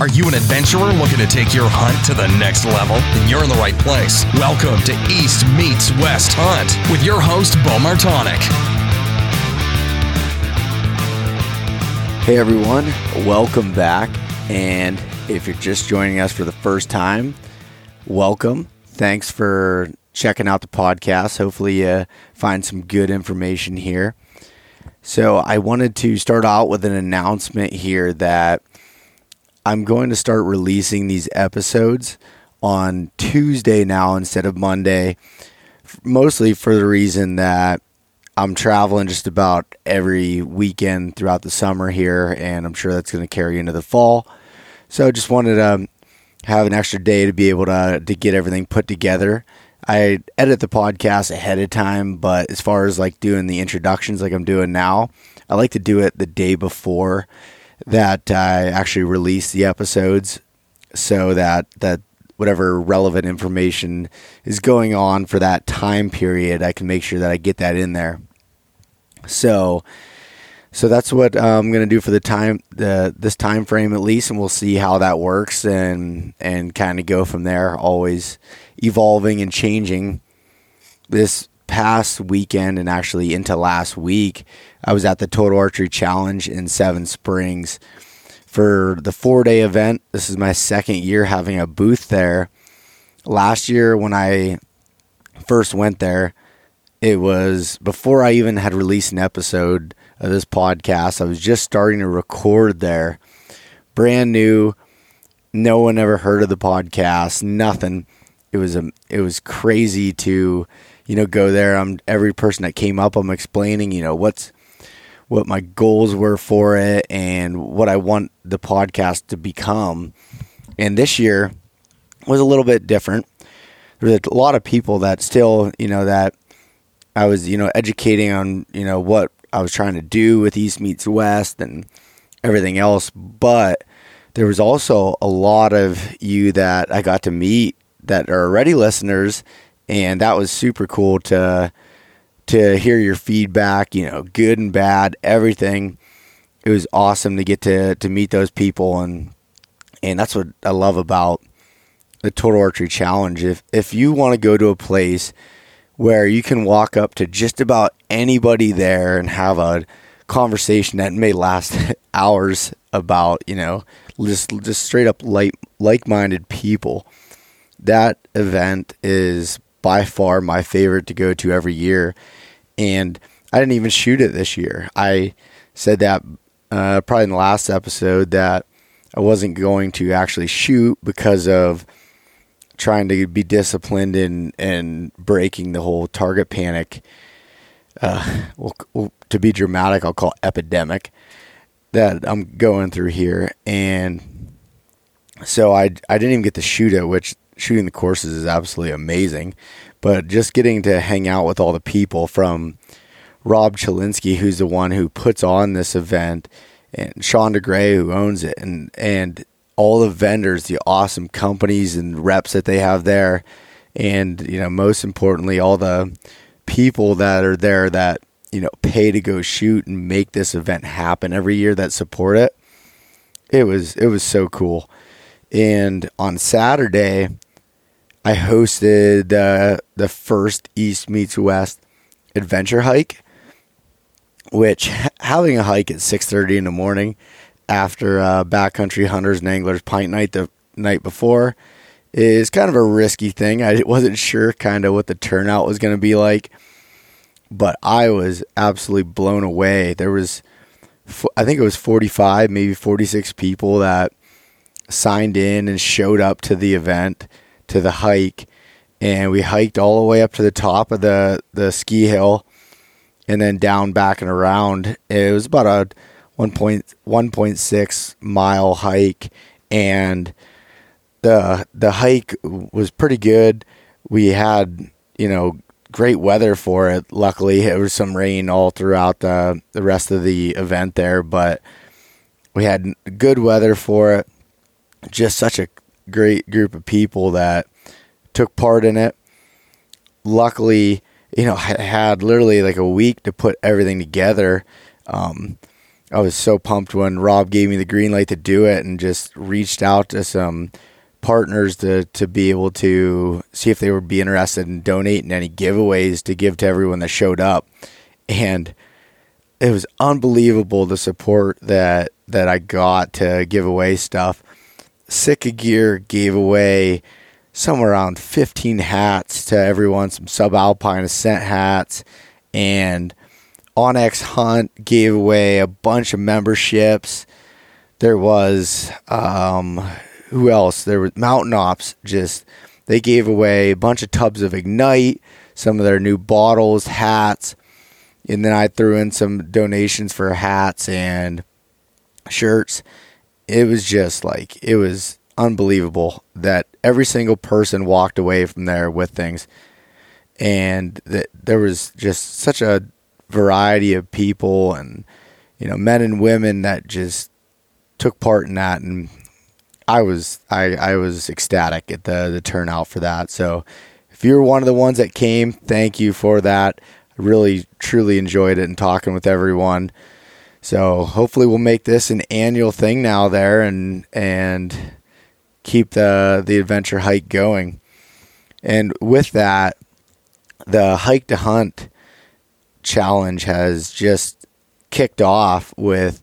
Are you an adventurer looking to take your hunt to the next level? Then you're in the right place. Welcome to East Meets West Hunt with your host, Beau Martonik. Hey everyone, welcome back. And if you're just joining us for the first time, welcome. Thanks for checking out the podcast. Hopefully, you find some good information here. So, I wanted to start out with an announcement here that I'm going to start releasing these episodes on Tuesday now instead of Monday, mostly for the reason that I'm traveling just about every weekend throughout the summer here, and I'm sure that's going to carry into the fall. So, I just wanted to um, have an extra day to be able to to get everything put together. I edit the podcast ahead of time, but as far as like doing the introductions like I'm doing now, I like to do it the day before that I actually release the episodes so that that whatever relevant information is going on for that time period, I can make sure that I get that in there. So so that's what uh, I'm going to do for the time the this time frame at least, and we'll see how that works and and kind of go from there. Always evolving and changing. This past weekend and actually into last week, I was at the Total Archery Challenge in Seven Springs for the four day event. This is my second year having a booth there. Last year, when I first went there, it was before I even had released an episode of this podcast. I was just starting to record there, brand new. No one ever heard of the podcast. Nothing. It was a. It was crazy to, you know, go there. I'm every person that came up. I'm explaining, you know, what's what my goals were for it and what I want the podcast to become. And this year was a little bit different. There was a lot of people that still, you know, that I was, you know, educating on, you know, what I was trying to do with East Meets West and everything else. But there was also a lot of you that I got to meet that are already listeners, and that was super cool to to hear your feedback. You know, good and bad, everything. It was awesome to get to to meet those people, and and that's what I love about the Total Archery Challenge. If if you want to go to a place where you can walk up to just about anybody there and have a conversation that may last hours about you know just just straight up like like-minded people that event is by far my favorite to go to every year and i didn't even shoot it this year i said that uh, probably in the last episode that i wasn't going to actually shoot because of trying to be disciplined and and breaking the whole target panic. Uh, well, to be dramatic, I'll call epidemic that I'm going through here, and so I I didn't even get to shoot it, which shooting the courses is absolutely amazing, but just getting to hang out with all the people from Rob Chalinsky, who's the one who puts on this event, and Sean DeGray, who owns it, and and all the vendors, the awesome companies and reps that they have there, and you know, most importantly, all the people that are there that you know pay to go shoot and make this event happen every year that support it. It was it was so cool. And on Saturday, I hosted uh, the first East meets West adventure hike, which having a hike at six thirty in the morning after uh, backcountry hunters and anglers pint night the night before is kind of a risky thing. I wasn't sure kind of what the turnout was going to be like, but I was absolutely blown away. There was, I think it was 45, maybe 46 people that signed in and showed up to the event, to the hike, and we hiked all the way up to the top of the the ski hill, and then down back and around. It was about a 1.1.6 mile hike, and the the hike was pretty good. We had you know great weather for it. Luckily, it was some rain all throughout the the rest of the event there, but we had good weather for it. Just such a great group of people that took part in it. Luckily, you know, I had literally like a week to put everything together. Um, I was so pumped when Rob gave me the green light to do it and just reached out to some partners to to be able to see if they would be interested in donating any giveaways to give to everyone that showed up. And it was unbelievable the support that that I got to give away stuff. Sitka Gear gave away somewhere around 15 hats to everyone, some subalpine ascent hats, and onX Hunt gave away a bunch of memberships. There was um, who else? There was Mountain Ops. Just they gave away a bunch of tubs of Ignite, some of their new bottles, hats, and then I threw in some donations for hats and shirts. It was just like it was unbelievable that every single person walked away from there with things, and that there was just such a variety of people and you know men and women that just took part in that and I was I, I was ecstatic at the the turnout for that. So if you're one of the ones that came, thank you for that. Really truly enjoyed it and talking with everyone. So hopefully we'll make this an annual thing now there and and keep the the adventure hike going. And with that, the hike to hunt challenge has just kicked off with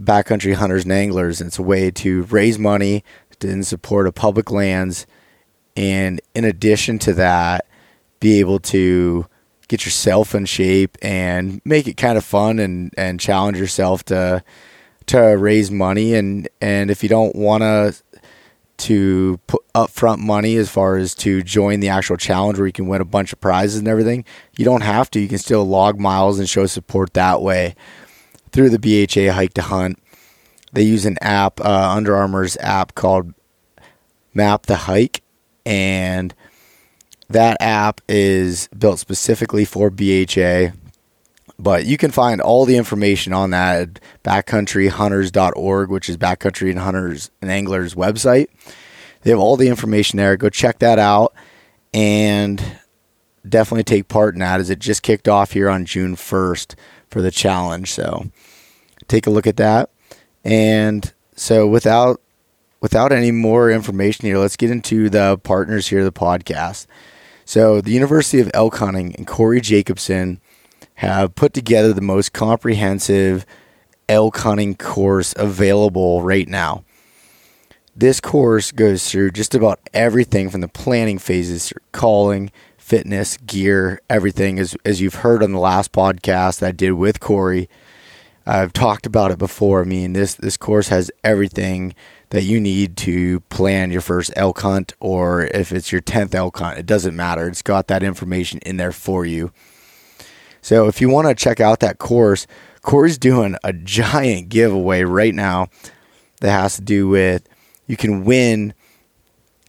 backcountry hunters and anglers. It's a way to raise money in support of public lands, and in addition to that, be able to get yourself in shape and make it kind of fun and, and challenge yourself to to raise money and and if you don't want to to put upfront money as far as to join the actual challenge where you can win a bunch of prizes and everything. You don't have to. You can still log miles and show support that way through the BHA Hike to Hunt. They use an app, uh, Under Armour's app called Map the Hike, and that app is built specifically for BHA. But you can find all the information on that at backcountryhunters.org, which is backcountry and hunters and anglers website. They have all the information there. Go check that out and definitely take part in that as it just kicked off here on June 1st for the challenge. So take a look at that. And so without without any more information here, let's get into the partners here the podcast. So the University of Elk Hunting and Corey Jacobson have put together the most comprehensive elk hunting course available right now. This course goes through just about everything from the planning phases calling, fitness, gear, everything. As, as you've heard on the last podcast that I did with Corey, I've talked about it before. I mean, this, this course has everything that you need to plan your first elk hunt, or if it's your 10th elk hunt, it doesn't matter. It's got that information in there for you. So if you want to check out that course, Corey's doing a giant giveaway right now that has to do with you can win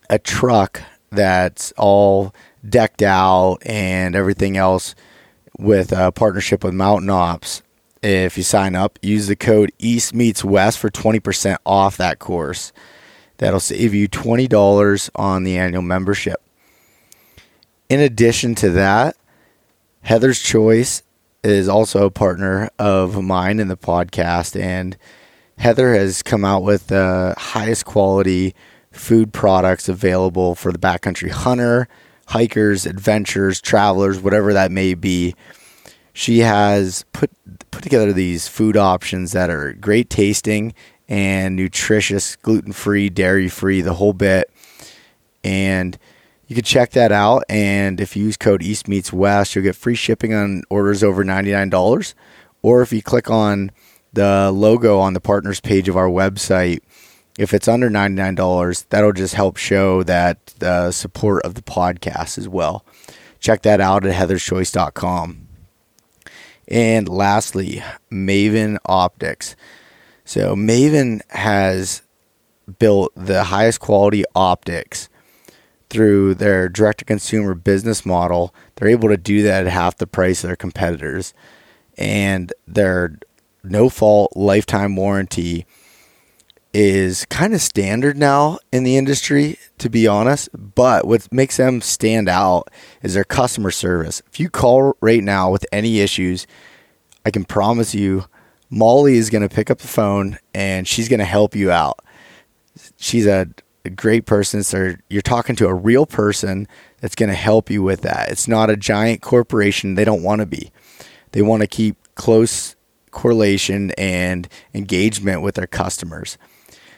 a truck that's all decked out and everything else with a partnership with Mountain Ops. If you sign up, use the code East Meets West for 20% off that course. That'll save you $20 on the annual membership. In addition to that, Heather's Choice is also a partner of mine in the podcast, and Heather has come out with the highest quality food products available for the backcountry hunter, hikers, adventurers, travelers, whatever that may be. She has put put together these food options that are great tasting and nutritious, gluten free, dairy free, the whole bit. And you can check that out. And if you use code East Meets West, you'll get free shipping on orders over $99. Or if you click on the logo on the partners page of our website, if it's under $99, that'll just help show that the support of the podcast as well. Check that out at heatherschoice.com. And lastly, Maven Optics. So Maven has built the highest quality optics through their direct to consumer business model, they're able to do that at half the price of their competitors. And their no fault lifetime warranty is kind of standard now in the industry, to be honest. But what makes them stand out is their customer service. If you call right now with any issues, I can promise you Molly is going to pick up the phone and she's going to help you out. She's a, great person. So you're talking to a real person that's going to help you with that. It's not a giant corporation. They don't want to be. They want to keep close correlation and engagement with their customers.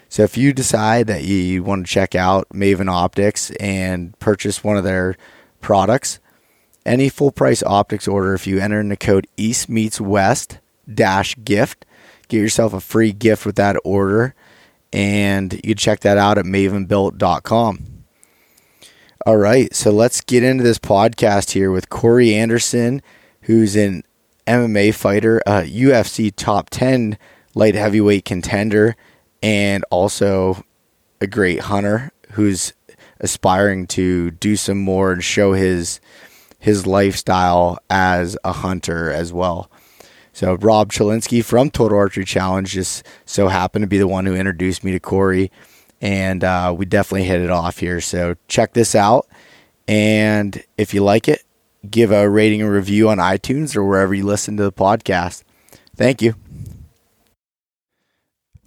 So if you decide that you want to check out Maven Optics and purchase one of their products, any full price optics order, if you enter in the code East Meets West dash gift, get yourself a free gift with that order. And you can check that out at mavenbuilt.com. All right, so let's get into this podcast here with Corey Anderson, who's an MMA fighter, uh, a UFC top 10 light heavyweight contender, and also a great hunter who's aspiring to do some more and show his his lifestyle as a hunter as well. So Rob Chalinsky from Total Archery Challenge just so happened to be the one who introduced me to Corey, and uh, we definitely hit it off here. So check this out, and if you like it, give a rating and review on iTunes or wherever you listen to the podcast. Thank you.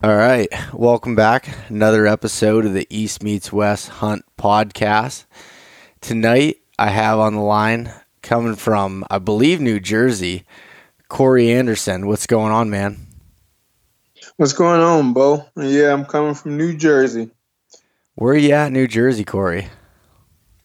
All right, welcome back. Another episode of the East Meets West Hunt podcast. Tonight, I have on the line coming from, I believe, New Jersey, Corey Anderson. What's going on, man? What's going on, Beau? Yeah, I'm coming from New Jersey. Where are you at, New Jersey, Corey?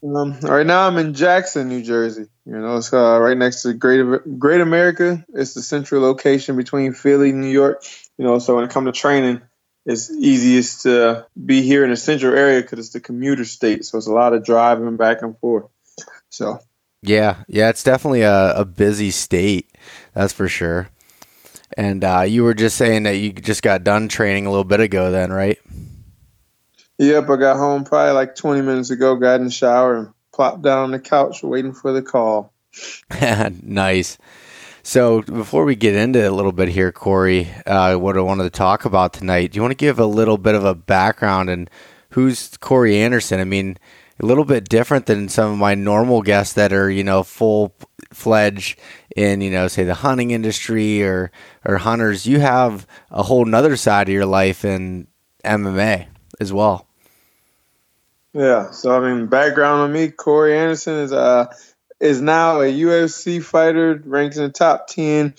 Um, right now, I'm in Jackson, New Jersey. You know, it's uh, right next to Great Great America. It's the central location between Philly, New York. You know, so when it comes to training, it's easiest to be here in the central area because it's the commuter state. So it's a lot of driving back and forth. So yeah, yeah, it's definitely a, a busy state, that's for sure. And uh, you were just saying that you just got done training a little bit ago, then, right? Yep, I got home probably like 20 minutes ago, got in the shower, and plopped down on the couch waiting for the call. nice. So before we get into a little bit here, Corey, uh, what I wanted to talk about tonight, do you want to give a little bit of a background and who's Corey Anderson? I mean, a little bit different than some of my normal guests that are, you know, full fledged in, you know, say the hunting industry or or hunters. You have a whole nother side of your life in MMA as well. Yeah. So I mean, background on me, Corey Anderson is uh is now a UFC fighter, ranked in the top ten.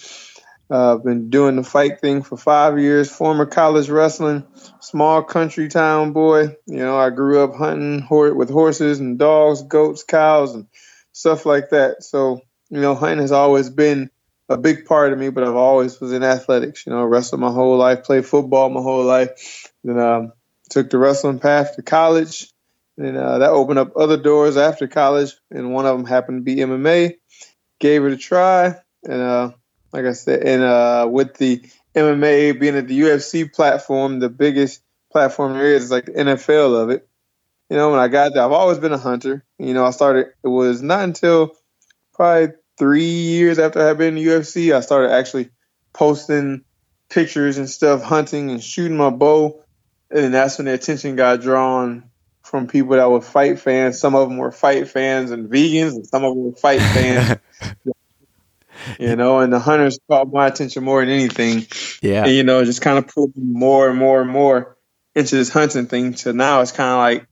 Uh, been doing the fight thing for five years. Former college wrestling, small country town boy. You know, I grew up hunting hor- with horses and dogs, goats, cows, and stuff like that. So, you know, hunting has always been a big part of me. But I've always was in athletics. You know, wrestled my whole life, played football my whole life. Then um, took the wrestling path to college. And uh, that opened up other doors after college, and one of them happened to be MMA. Gave it a try, and uh, like I said, and uh, with the MMA being at the UFC platform, the biggest platform there is, is like the NFL of it. You know, when I got there, I've always been a hunter. You know, I started. It was not until probably three years after I had been in the UFC, I started actually posting pictures and stuff, hunting and shooting my bow, and that's when the attention got drawn from people that were fight fans. Some of them were fight fans and vegans, and some of them were fight fans you know, and the hunters caught my attention more than anything. Yeah. And, you know, just kind of pulled more and more and more into this hunting thing. So now it's kind of like,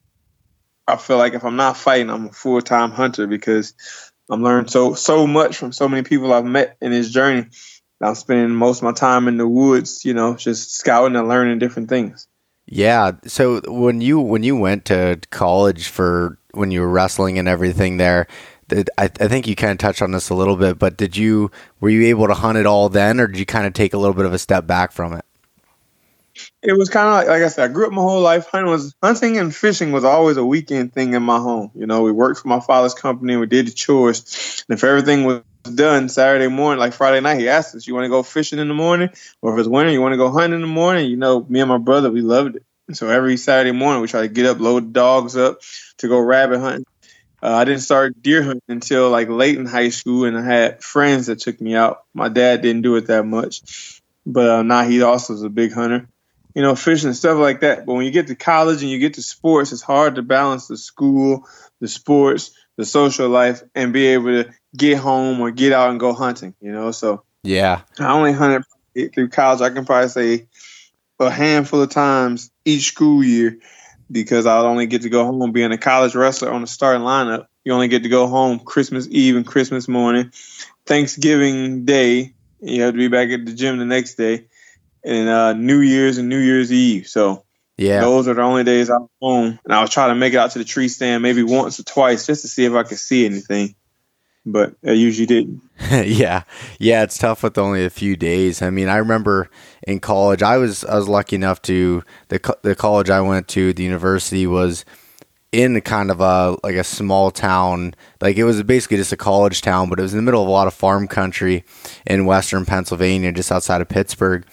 I feel like if I'm not fighting, I'm a full time hunter because I'm learning so so much from so many people I've met in this journey. I'm spending most of my time in the woods, you know, just scouting and learning different things. Yeah. So when you when you went to college for when you were wrestling and everything there, I, I think you kind of touched on this a little bit, but did you were you able to hunt it all then, or did you kind of take a little bit of a step back from it? It was kind of like, like I said, I grew up my whole life. Hunting was hunting and fishing was always a weekend thing in my home. You know, we worked for my father's company, we did the chores, and if everything was done Saturday morning, like Friday night, he asked us, "You want to go fishing in the morning, or if it's winter, you want to go hunting in the morning?" You know, me and my brother, we loved it. So every Saturday morning, we try to get up, load dogs up to go rabbit hunting. Uh, I didn't start deer hunting until like late in high school, and I had friends that took me out. My dad didn't do it that much, but uh, now he also is a big hunter. You know, fishing and stuff like that. But when you get to college and you get to sports, it's hard to balance the school, the sports, the social life, and be able to get home or get out and go hunting. You know, so yeah, I only hunted through college, I can probably say a handful of times each school year because I'll only get to go home being a college wrestler on the starting lineup. You only get to go home Christmas Eve and Christmas morning, Thanksgiving Day. You have to be back at the gym the next day, and uh, New Year's and New Year's Eve. So yeah, those are the only days I'm home, and I'll try to make it out to the tree stand maybe once or twice just to see if I can see anything but I usually didn't. yeah, yeah, it's tough with only a few days. I mean, I remember in college, I was I was lucky enough to the the college I went to, the university was in kind of a like a small town. Like it was basically just a college town, but it was in the middle of a lot of farm country in western Pennsylvania, just outside of Pittsburgh,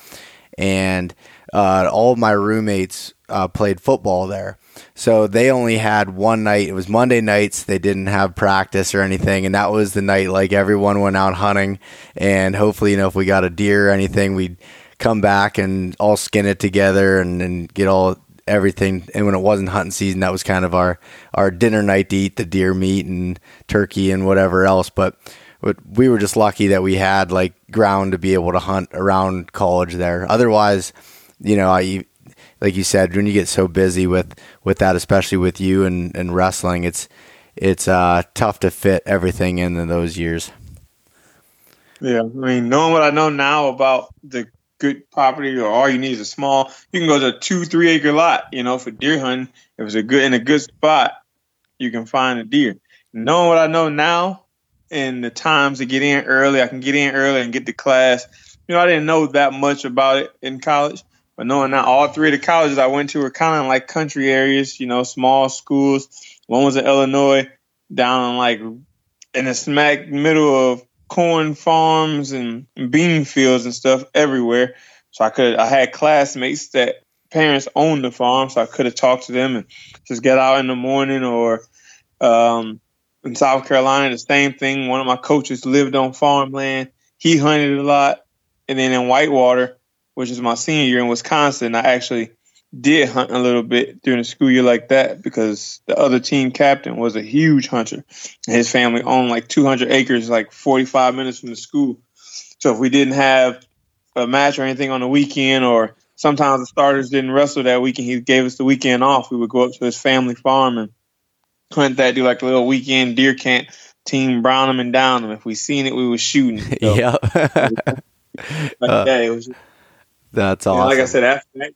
and uh, all of my roommates uh, played football there. So they only had one night. It was Monday nights. They didn't have practice or anything, and that was the night like everyone went out hunting. And hopefully, you know, if we got a deer or anything, we'd come back and all skin it together and, and get all everything. And when it wasn't hunting season, that was kind of our our dinner night to eat the deer meat and turkey and whatever else. But we were just lucky that we had like ground to be able to hunt around college there. Otherwise, you know, I like you said, when you get so busy with with that, especially with you and, and wrestling, it's it's uh, tough to fit everything in in those years. Yeah, I mean, knowing what I know now about the good property, or all you need is a small. You can go to a two, three acre lot, you know, for deer hunting. If it's a good in a good spot, you can find a deer. Knowing what I know now, and the times to get in early, I can get in early and get to class. You know, I didn't know that much about it in college, but knowing that all three of the colleges I went to were kind of like country areas, you know, small schools. One was in Illinois, down in like in the smack middle of corn farms and bean fields and stuff everywhere. So I could I had classmates that parents owned the farm, so I could have talked to them and just get out in the morning. Or um, in South Carolina, the same thing. One of my coaches lived on farmland. He hunted a lot, and then in Whitewater, which is my senior year in Wisconsin, I actually did hunt a little bit during the school year like that because the other team captain was a huge hunter. His family owned like 200 acres, like 45 minutes from the school. So if we didn't have a match or anything on the weekend, or sometimes the starters didn't wrestle that weekend, he gave us the weekend off. We would go up to his family farm and hunt that, do like a little weekend deer camp, team brown them and down them. If we seen it, we was shooting. So, yeah. like uh, that, was just, that's awesome. like I said, after that,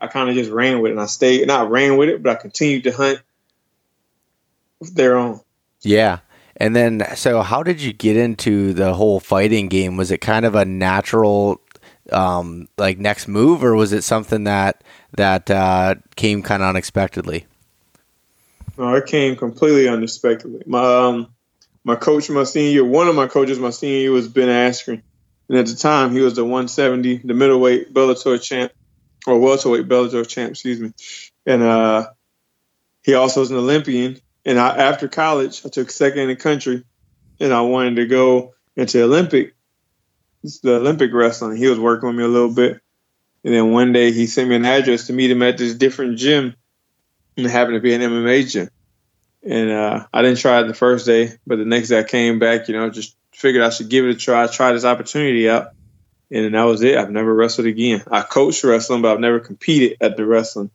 I kind of just ran with it, and I stayed not ran with it, but I continued to hunt their own. Yeah. And then, so how did you get into the whole fighting game? Was it kind of a natural, um, like next move, or was it something that that uh, came kind of unexpectedly? No, it came completely unexpectedly. My um, my coach, my senior year, one of my coaches, my senior year was Ben Askren, and at the time, he was the 170, the middleweight Bellator champ, or welterweight Bellator champ, excuse me. And uh, he also was an Olympian. And I, after college, I took second in the country, and I wanted to go into Olympic, the Olympic wrestling. He was working with me a little bit. And then one day he sent me an address to meet him at this different gym, and happened to be an MMA gym. And uh, I didn't try it the first day, but the next day I came back, you know, just figured I should give it a try, try this opportunity out. And that was it. I've never wrestled again. I coached wrestling, but I've never competed at the wrestling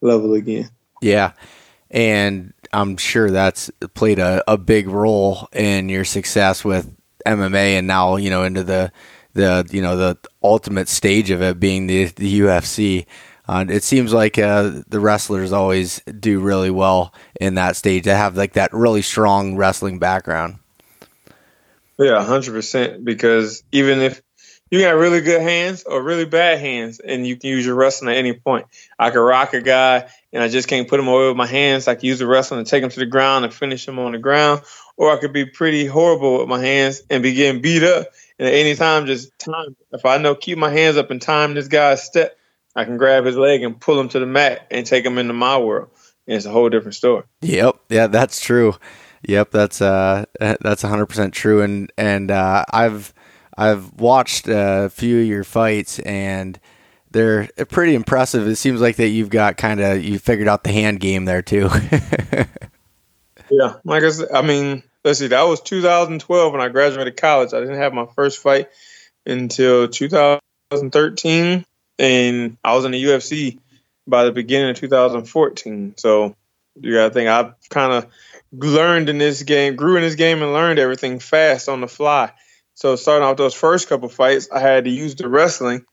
level again. Yeah. And I'm sure that's played a, a big role in your success with MMA and now, you know, into the the you know the ultimate stage of it being the, the UFC. Uh, it seems like uh, the wrestlers always do really well in that stage. They have like that really strong wrestling background. Yeah, hundred percent. Because even if you got really good hands or really bad hands, and you can use your wrestling at any point. I could rock a guy, and I just can't put him away with my hands. I can use the wrestling to take him to the ground and finish him on the ground, or I could be pretty horrible with my hands and be getting beat up. And at any time, just time. If I know keep my hands up and time this guy's step, I can grab his leg and pull him to the mat and take him into my world. And it's a whole different story. Yep. Yeah, that's true. Yep, that's uh that's 100% true and and uh, I've I've watched a few of your fights and they're pretty impressive. It seems like that you've got kind of you figured out the hand game there too. yeah, like I said, I mean, let's see, that was 2012 when I graduated college. I didn't have my first fight until 2013, and I was in the UFC by the beginning of 2014. So you got to think I've kind of learned in this game, grew in this game, and learned everything fast on the fly. So starting off those first couple fights, I had to use the wrestling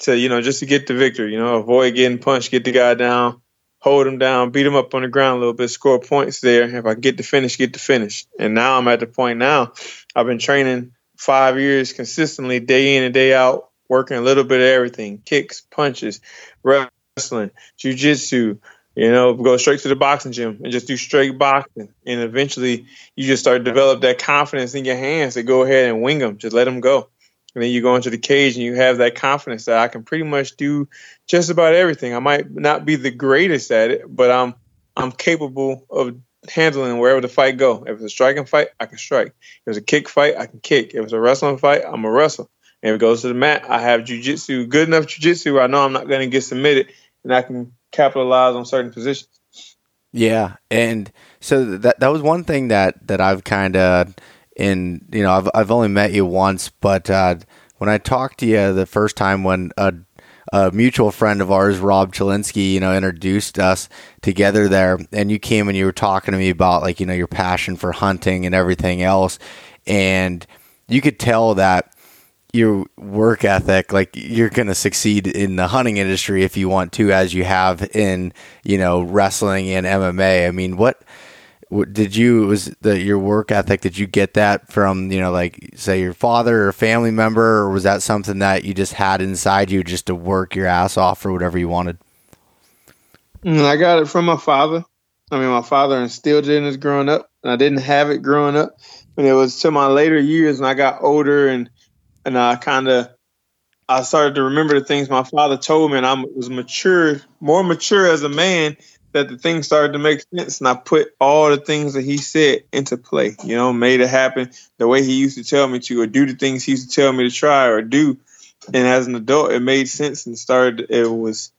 to you know just to get the victory. You know, avoid getting punched, get the guy down, hold him down, beat him up on the ground a little bit, score points there. If I get the finish, get the finish. And now I'm at the point now. I've been training five years consistently, day in and day out, working a little bit of everything: kicks, punches, wrestling, jujitsu. You know, go straight to the boxing gym and just do straight boxing. And eventually, you just start to develop that confidence in your hands to go ahead and wing them. Just let them go. And then you go into the cage and you have that confidence that I can pretty much do just about everything. I might not be the greatest at it, but I'm I'm capable of handling wherever the fight go. If it's a striking fight, I can strike. If it's a kick fight, I can kick. If it's a wrestling fight, I'm a wrestler. And it goes to the mat, I have jujitsu, good enough jujitsu. Where I know I'm not going to get submitted, and I can capitalize on certain positions. Yeah, and so that that was one thing that that I've kind of in you know I've I've only met you once, but uh, when I talked to you the first time when a, a mutual friend of ours, Rob Chalinsky, you know, introduced us together there, and you came and you were talking to me about like you know your passion for hunting and everything else, and you could tell that your work ethic like you're going to succeed in the hunting industry if you want to as you have in you know wrestling and MMA I mean what did you was the your work ethic did you get that from you know like say your father or family member or was that something that you just had inside you just to work your ass off for whatever you wanted? Mm, i got it from my father. I mean my father instilled it in us growing up and i didn't have it growing up. But it was to my later years when i got older and and i kind of i started to remember the things my father told me and i was mature more mature as a man that the things started to make sense and I put all the things that he said into play, you know, made it happen the way he used to tell me to or do the things he used to tell me to try or do. And as an adult it made sense and started it was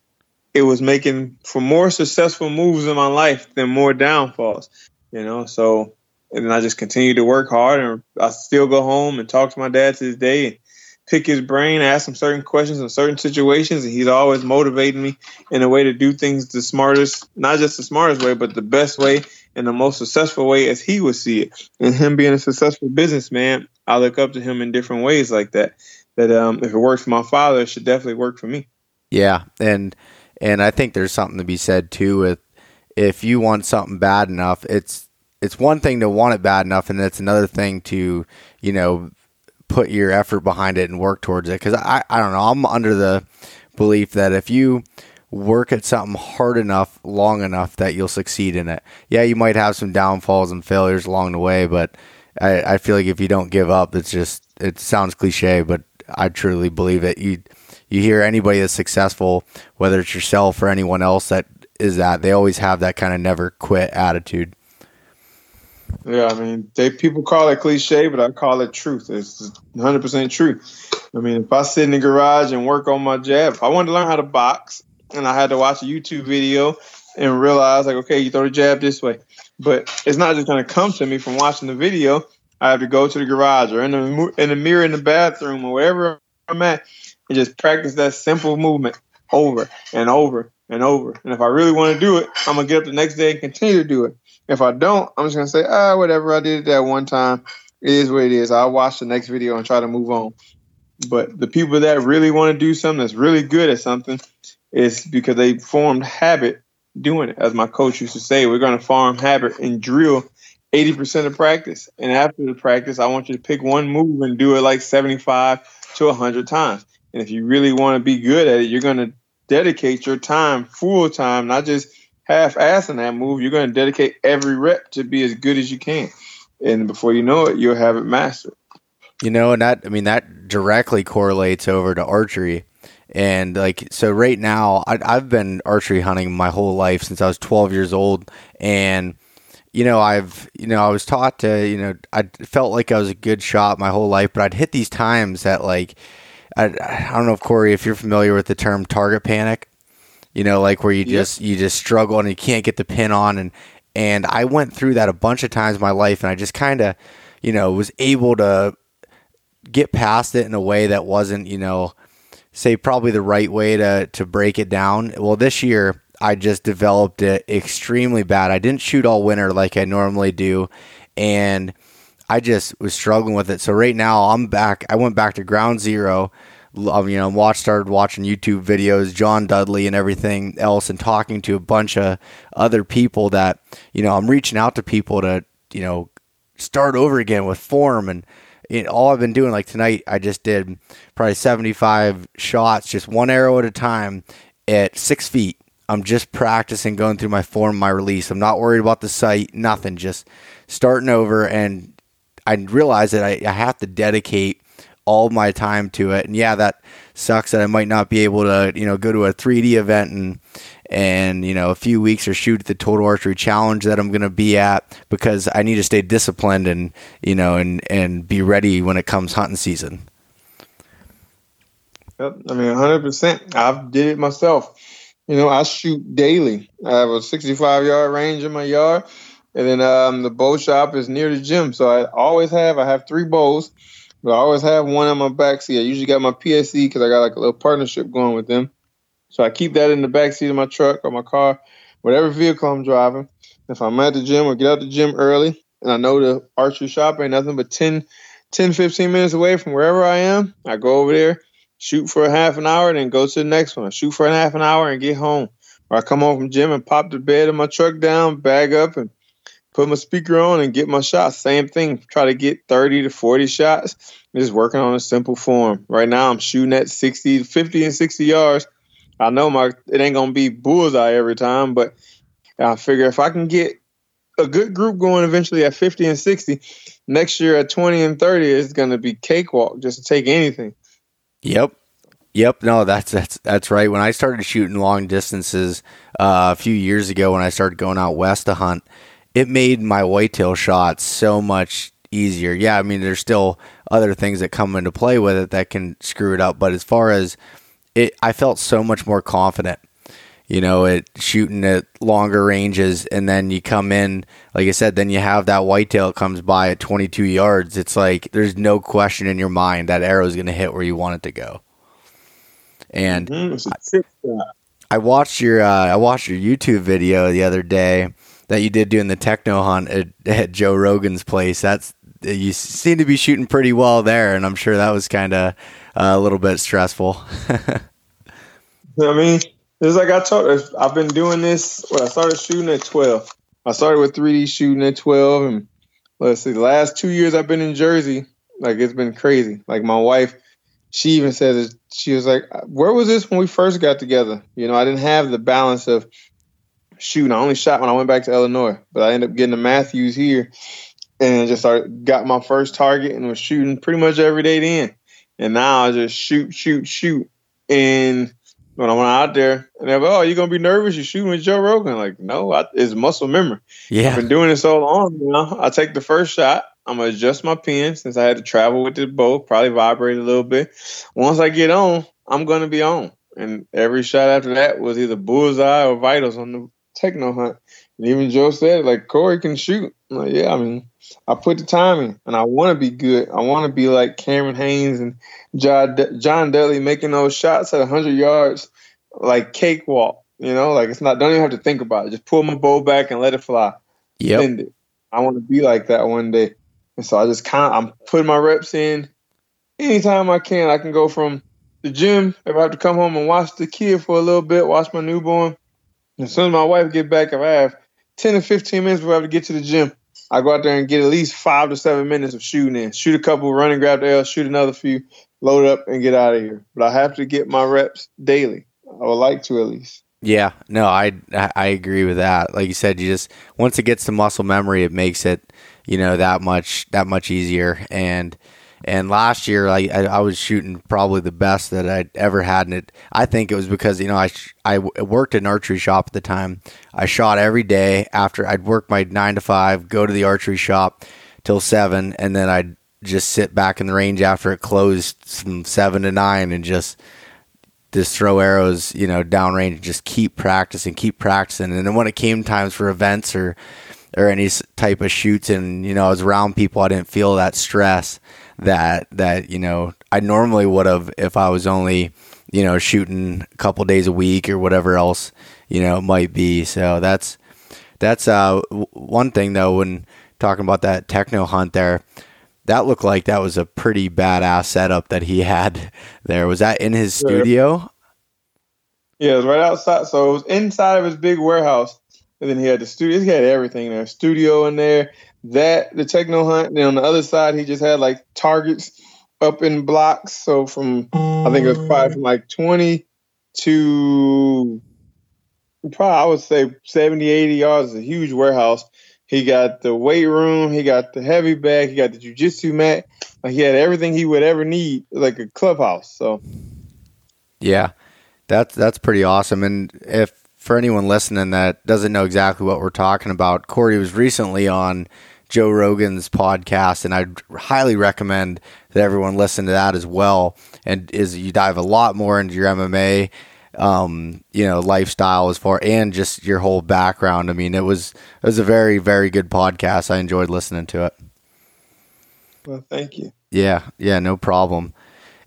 it was making for more successful moves in my life than more downfalls. You know, so and then I just continued to work hard and I still go home and talk to my dad to this day and pick his brain, ask him certain questions in certain situations, and he's always motivating me in a way to do things the smartest, not just the smartest way, but the best way and the most successful way as he would see it. And him being a successful businessman, I look up to him in different ways like that. That um, if it works for my father, it should definitely work for me. Yeah, and and I think there's something to be said too with if you want something bad enough, it's it's one thing to want it bad enough, and it's another thing to you know put your effort behind it and work towards it. Because I, I don't know, I'm under the belief that if you work at something hard enough, long enough, that you'll succeed in it. Yeah, you might have some downfalls and failures along the way, but I, I feel like if you don't give up, it's just it sounds cliche, but I truly believe it. You you hear anybody that's successful, whether it's yourself or anyone else that is that, they always have that kind of never quit attitude. Yeah, I mean, they people call it cliche, but I call it truth. It's 100 percent true. I mean, if I sit in the garage and work on my jab, if I wanted to learn how to box, and I had to watch a YouTube video and realize, like, okay, you throw the jab this way, but it's not just going to come to me from watching the video. I have to go to the garage or in the in the mirror in the bathroom or wherever I'm at, and just practice that simple movement over and over and over. And if I really want to do it, I'm gonna get up the next day and continue to do it. If I don't, I'm just gonna say, ah, whatever. I did it that one time. It is what it is. I'll watch the next video and try to move on. But the people that really want to do something that's really good at something is because they formed habit doing it. As my coach used to say, we're going to farm habit and drill 80% of practice. And after the practice, I want you to pick one move and do it like 75 to 100 times. And if you really want to be good at it, you're going to dedicate your time full time, not just half assing that move, you're going to dedicate every rep to be as good as you can. And before you know it, you'll have it mastered. You know, and that, I mean, that directly correlates over to archery. And like, so right now, I, I've been archery hunting my whole life since I was 12 years old. And, you know, I've, you know, I was taught to, you know, I felt like I was a good shot my whole life, but I'd hit these times that, like, I, I don't know if Corey, if you're familiar with the term target panic you know, like where you just you just struggle and you can't get the pin on and and I went through that a bunch of times in my life and I just kind of, you know, was able to get past it in a way that wasn't, you know, say probably the right way to to break it down. Well, this year I just developed it extremely bad. I didn't shoot all winter like I normally do, and I just was struggling with it. So right now I'm back. I went back to ground zero. Um, you know, watch started watching YouTube videos, John Dudley and everything else, and talking to a bunch of other people that you know I'm reaching out to people to you know start over again with form and all I've been doing. Like tonight, I just did probably 75 shots, just one arrow at a time at six feet. I'm just practicing going through my form, my release. I'm not worried about the sight, nothing. Just starting over, and I realize that I, I have to dedicate all my time to it. And yeah, that sucks that I might not be able to, you know, go to a 3D event and and you know a few weeks or shoot the total archery challenge that I'm going to be at because I need to stay disciplined and you know and and be ready when it comes hunting season. Yep, I mean 100. percent I've did it myself. You know, I shoot daily. I have a 65 yard range in my yard, and then um, the bow shop is near the gym. So I always have I have three bows, but I always have one on my back seat. I usually got my PSE because I got like a little partnership going with them. So I keep that in the back seat of my truck or my car, whatever vehicle I'm driving. If I'm at the gym or get out the gym early, and I know the archery shop ain't nothing but 10, 10 15 minutes away from wherever I am, I go over there, shoot for a half an hour, then go to the next one. I shoot for a half an hour and get home. Or I come home from gym and pop the bed of my truck down, bag up, and put my speaker on and get my shots. Same thing. Try to get 30 to 40 shots. Just working on a simple form. Right now, I'm shooting at 60, 50 and 60 yards I know my it ain't gonna be bullseye every time, but I figure if I can get a good group going eventually at 50 and 60, next year at 20 and 30 is gonna be cakewalk just to take anything. Yep. Yep, no, that's that's that's right. When I started shooting long distances uh, a few years ago, when I started going out west to hunt, it made my whitetail shots so much easier. Yeah, I mean, there's still other things that come into play with it that can screw it up, but as far as it I felt so much more confident. You know, it shooting at longer ranges, and then you come in, like I said, then you have that whitetail comes by at 22 yards. It's like there's no question in your mind that arrow is going to hit where you want it to go. And mm-hmm. I, I, watched your uh, I watched your YouTube video the other day that you did doing the techno hunt at, at Joe Rogan's place. That's you seem to be shooting pretty well there, and I'm sure that was kind of uh, a little bit stressful. I mean, it's like I told. I've been doing this. Well, I started shooting at 12. I started with 3D shooting at 12, and let's see, the last two years I've been in Jersey. Like it's been crazy. Like my wife, she even said she was like, "Where was this when we first got together?" You know, I didn't have the balance of shooting. I only shot when I went back to Illinois, but I ended up getting the Mathews here, and just started got my first target and was shooting pretty much every day then. And now I just shoot, shoot, shoot. And when I went out there, and they're like, "Oh, you're gonna be nervous? You're shooting with Joe Rogan?" Like, no, I, it's muscle memory. Yeah, I've been doing it so long. You know, I take the first shot. I'm gonna adjust my pin since I had to travel with the bow, probably vibrate a little bit. Once I get on, I'm gonna be on. And every shot after that was either bullseye or vitals on the techno hunt. And even Joe said, like Corey can shoot. I'm like, yeah, I mean, I put the time in, and I want to be good. I want to be like Cameron Hanes and John John Dudley making those shots at 100 yards, like cakewalk. You know, like it's not. Don't even have to think about it. Just pull my bow back and let it fly. Yeah. I want to be like that one day. And so I just kind of I'm putting my reps in. Anytime I can, I can go from the gym. If I have to come home and watch the kid for a little bit, watch my newborn. As soon as my wife get back, if I have 10 to 15 minutes before I have to get to the gym, I go out there and get at least five to seven minutes of shooting in. Shoot a couple, run and grab the L, shoot another few, load up and get out of here. But I have to get my reps daily. I would like to at least. Yeah, no, I I agree with that. Like you said, you just once it gets to muscle memory, it makes it you know that much that much easier. And and last year, I, I, I was shooting probably the best that I'd ever had, and it. I think it was because you know I I worked at an archery shop at the time. I shot every day after I'd work my nine to five, go to the archery shop till seven, and then I'd just sit back in the range after it closed from seven to nine, and just just throw arrows, you know, downrange, and just keep practicing, keep practicing. And then when it came times for events or or any type of shoots, and you know, I was around people, I didn't feel that stress that that you know I normally would have if I was only you know, shooting a couple days a week or whatever else, you know, it might be. So that's that's uh, one thing though when talking about that techno hunt there. That looked like that was a pretty badass setup that he had there. Was that in his studio? Yeah, it was right outside. So it was inside of his big warehouse. And then he had the studio. He had everything there. Studio in there. That the techno hunt. And then on the other side, he just had like targets up in blocks. So from I think it was probably from like 20 to probably I would say 70, 80 yards. It's a huge warehouse. He got the weight room. He got the heavy bag. He got the jujitsu mat. Like he had everything he would ever need, like a clubhouse. So, yeah, that's that's pretty awesome. And if for anyone listening that doesn't know exactly what we're talking about, Corey was recently on Joe Rogan's podcast, and I'd highly recommend that everyone listen to that as well. And is you dive a lot more into your MMA, um, you know, lifestyle as far and just your whole background. I mean, it was it was a very very good podcast. I enjoyed listening to it. Well, thank you. Yeah, yeah, no problem.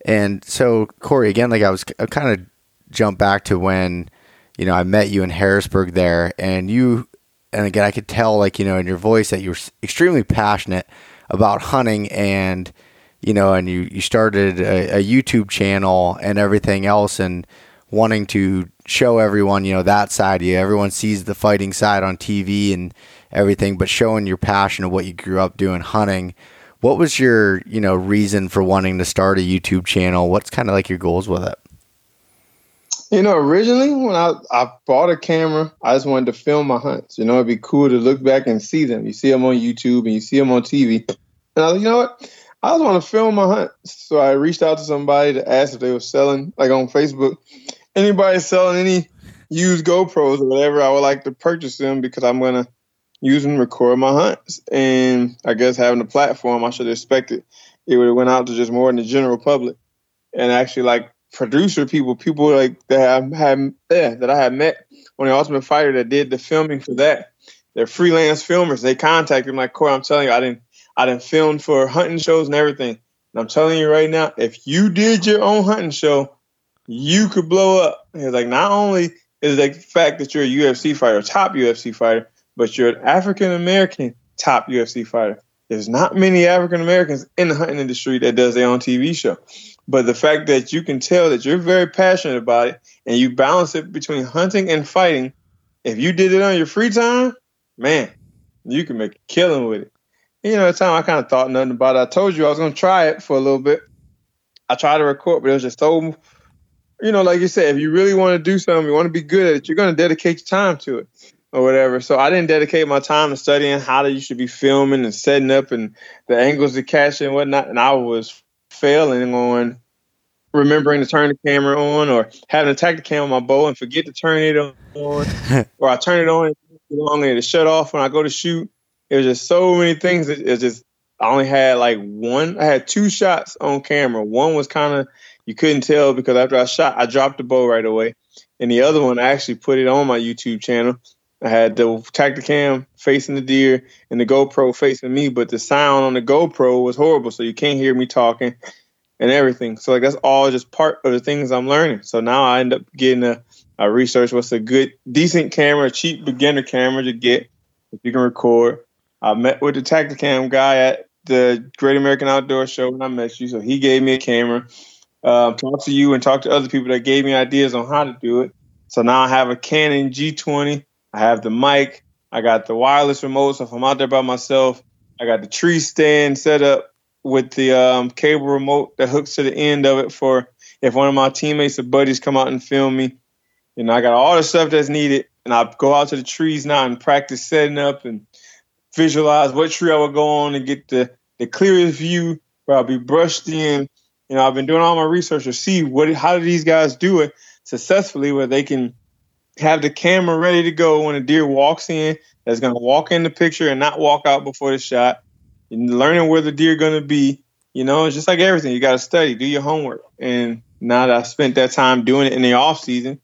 And so Corey, again, like I was I kind of jump back to when you know I met you in Harrisburg there, and you and again, I could tell, like, you know, in your voice that you were extremely passionate about hunting and, you know, and you, you started a, a YouTube channel and everything else and wanting to show everyone, you know, that side of you. Everyone sees the fighting side on TV and everything, but showing your passion of what you grew up doing hunting. What was your, you know, reason for wanting to start a YouTube channel? What's kind of like your goals with it? You know, originally when I, I bought a camera, I just wanted to film my hunts. You know, it'd be cool to look back and see them. You see them on YouTube and you see them on TV. And I was you know what? I just want to film my hunts. So I reached out to somebody to ask if they were selling, like on Facebook, anybody selling any used GoPros or whatever, I would like to purchase them because I'm going to use them to record my hunts. And I guess having a platform, I should expect it. It would have went out to just more than the general public. And actually, like producer people, people like that I had yeah, that I had met on the Ultimate Fighter that did the filming for that. They're freelance filmers. They contacted me like, Corey, I'm telling you, I didn't I didn't film for hunting shows and everything. And I'm telling you right now, if you did your own hunting show, you could blow up. And like not only is the fact that you're a UFC fighter, top UFC fighter, but you're an African American top UFC fighter. There's not many African Americans in the hunting industry that does their own TV show. But the fact that you can tell that you're very passionate about it and you balance it between hunting and fighting, if you did it on your free time, man, you can make a killing with it. You know, at the time I kind of thought nothing about it. I told you I was going to try it for a little bit. I tried to record, but it was just so, you know, like you said, if you really want to do something, you want to be good at it, you're going to dedicate your time to it or whatever. So I didn't dedicate my time to studying how you should be filming and setting up and the angles to catch and whatnot. And I was failing on remembering to turn the camera on or having to tack the camera on my bow and forget to turn it on or I turn it on long and it shut off when I go to shoot. It was just so many things. It, it just I only had like one. I had two shots on camera. One was kind of you couldn't tell because after I shot, I dropped the bow right away, and the other one I actually put it on my YouTube channel. I had the Tactacam facing the deer and the GoPro facing me, but the sound on the GoPro was horrible, so you can't hear me talking and everything. So like that's all just part of the things I'm learning. So now I end up getting a, a research what's a good, decent camera, cheap beginner camera to get if you can record. I met with the Tactacam guy at the Great American Outdoor Show when I met you, so he gave me a camera. Um, talked to you and talked to other people that gave me ideas on how to do it. So now I have a Canon G20 I have the mic. I got the wireless remote. So if I'm out there by myself, I got the tree stand set up with the um, cable remote that hooks to the end of it for if one of my teammates or buddies come out and film me. You know, I got all the stuff that's needed, and I go out to the trees now and practice setting up and visualize what tree I would go on and get the the clearest view where I'll be brushed in. You know, I've been doing all my research to see what how do these guys do it successfully where they can have the camera ready to go when a deer walks in that's going to walk in the picture and not walk out before the shot. And learning where the deer going to be you know it's just like everything you got to study do your homework. And now that i spent that time doing it in the off season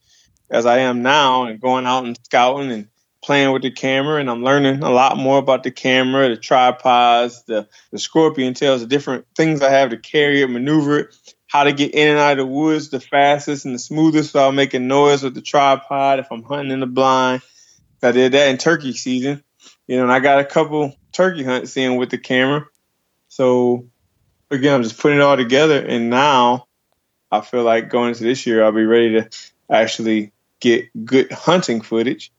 as i am now and going out and scouting and playing with the camera and i'm learning a lot more about the camera the tripods the, the scorpion tails the different things i have to carry it maneuver it how to get in and out of the woods the fastest and the smoothest without making noise with the tripod if I'm hunting in the blind. I did that in turkey season, you know, and I got a couple turkey hunts in with the camera. So again, I'm just putting it all together, and now I feel like going into this year, I'll be ready to actually get good hunting footage.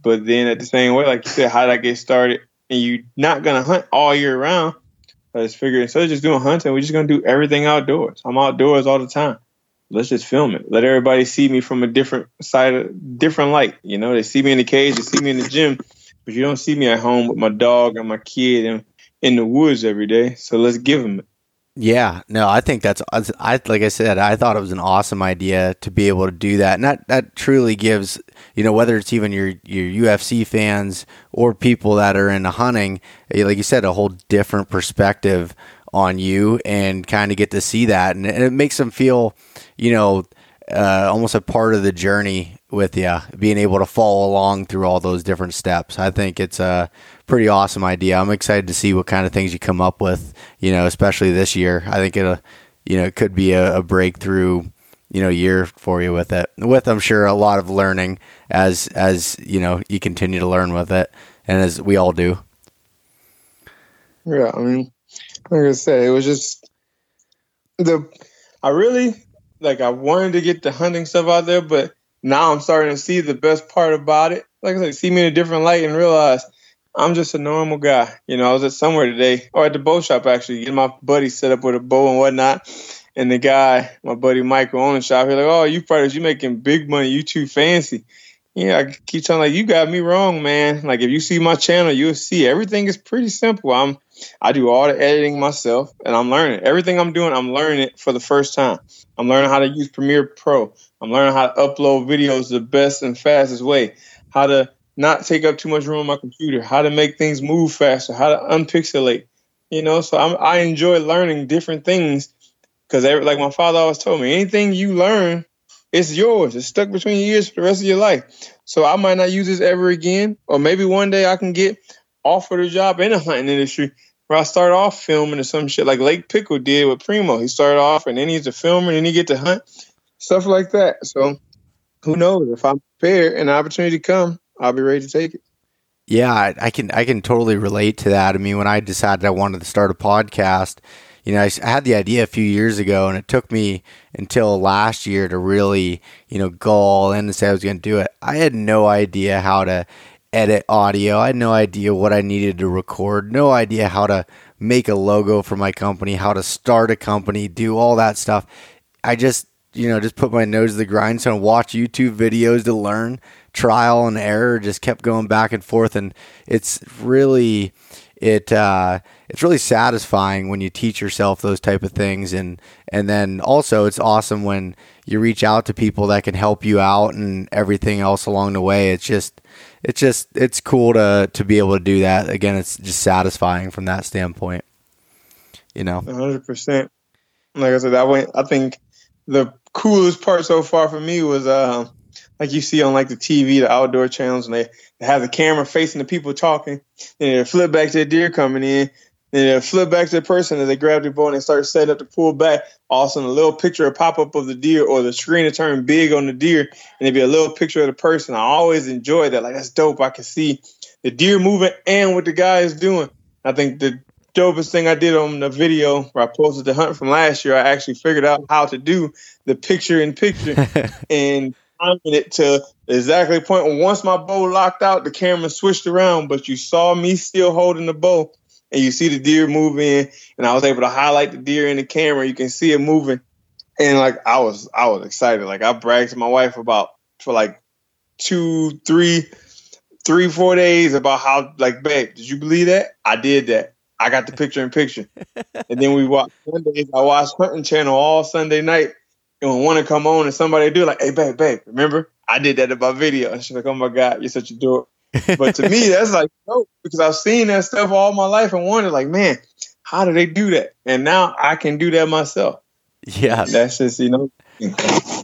But then at the same way, like you said, how did I get started? And you're not gonna hunt all year round. I just figured instead of just doing hunting, we're just gonna do everything outdoors. I'm outdoors all the time. Let's just film it. Let everybody see me from a different side, of, different light. You know, they see me in the cage, they see me in the gym, but you don't see me at home with my dog and my kid and in the woods every day. So let's give them it. Yeah, no, I think that's I like I said, I thought it was an awesome idea to be able to do that. And that that truly gives, you know, whether it's even your your UFC fans or people that are into hunting, eh, like you said, a whole different perspective on you and kind of get to see that and it makes them feel, you know, uh, almost a part of the journey with you, being able to follow along through all those different steps. I think it's a pretty awesome idea. I'm excited to see what kind of things you come up with, you know, especially this year. I think it'll, you know, it could be a, a breakthrough, you know, year for you with it. With I'm sure a lot of learning as as you know you continue to learn with it, and as we all do. Yeah, I mean, like I said, it was just the I really like I wanted to get the hunting stuff out there, but now I'm starting to see the best part about it. Like I said, see me in a different light and realize I'm just a normal guy. You know, I was at somewhere today, or at the bow shop actually, getting my buddy set up with a bow and whatnot. And the guy, my buddy Michael, own the shop, he's like, "Oh, you fighters, you making big money. You too fancy." Yeah, I keep telling like, "You got me wrong, man. Like, if you see my channel, you'll see everything is pretty simple. I'm, I do all the editing myself, and I'm learning everything I'm doing. I'm learning it for the first time. I'm learning how to use Premiere Pro. I'm learning how to upload videos the best and fastest way. How to not take up too much room on my computer, how to make things move faster, how to unpixelate. You know, so I'm, I enjoy learning different things because, like my father always told me, anything you learn, it's yours. It's stuck between your ears for the rest of your life. So I might not use this ever again, or maybe one day I can get offered a job in the hunting industry where I start off filming or some shit like Lake Pickle did with Primo. He started off and then he's a filmer and then he get to hunt, stuff like that. So who knows if I'm prepared and the opportunity come, I'll be ready to take it. Yeah, I, I can I can totally relate to that. I mean, when I decided I wanted to start a podcast, you know, I, I, had the idea a few years ago, and it took me until last year to really, you know, go all in and say I was going to do it. I had no idea how to edit audio. I had no idea what I needed to record. No idea how to make a logo for my company, how to start a company, do all that stuff. I just, you know, just put my nose to the grindstone, watch YouTube videos to learn trial and error, just kept going back and forth, and it's really it uh, it's really satisfying when you teach yourself those type of things, and and then also it's awesome when you reach out to people that can help you out and everything else along the way. It's just it's just it's cool to to be able to do that. Again, it's just satisfying from that standpoint. You know, hundred percent. Like I said, that went. I think the coolest part so far for me was uh, like you see on like the TV, the outdoor channels, and they, they have the camera facing the people talking, and they flip back to the deer coming in, and they flip back to the person, and they grab their bow and they start setting up to pull back. All of a sudden, a little picture will pop up of the deer, or the screen will turn big on the deer, and it'd be a little picture of the person. I always enjoy that. Like that's dope. I can see the deer moving and what the guy is doing. I think the dopest thing I did on the video where I posted the hunt from last year, I actually figured out how to do the picture in picture. and timing it to exactly point. Once my bow locked out, the camera switched around, but you saw me still holding the bow, and you see the deer moving, and I was able to highlight the deer in the camera. You can see it moving, and like I was, I was excited. Like I bragged to my wife about for like two, three, three, four days about how like, babe, did you believe that? I did that. I got the picture in picture, and then we watched Sundays. I watched Hunting Channel all Sunday night and when one to come on and somebody do like, hey babe, babe, remember I did that in my video. And she's like, oh my god, you're such a dork. but to me, that's like dope because I've seen that stuff all my life and wondered like, man, how do they do that? And now I can do that myself. Yeah, that's just you know.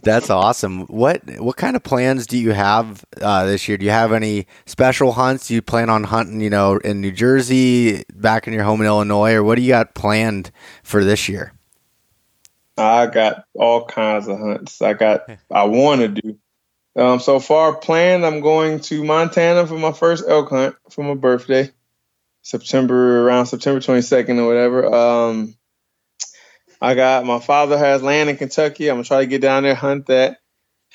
That's awesome. What what kind of plans do you have uh, this year? Do you have any special hunts? Do you plan on hunting, you know, in New Jersey, back in your home in Illinois, or what do you got planned for this year? I got all kinds of hunts. I got I want to do. Um, so far planned, I'm going to Montana for my first elk hunt for my birthday, September around September 22nd or whatever. Um, I got my father has land in Kentucky. I'm gonna try to get down there hunt that.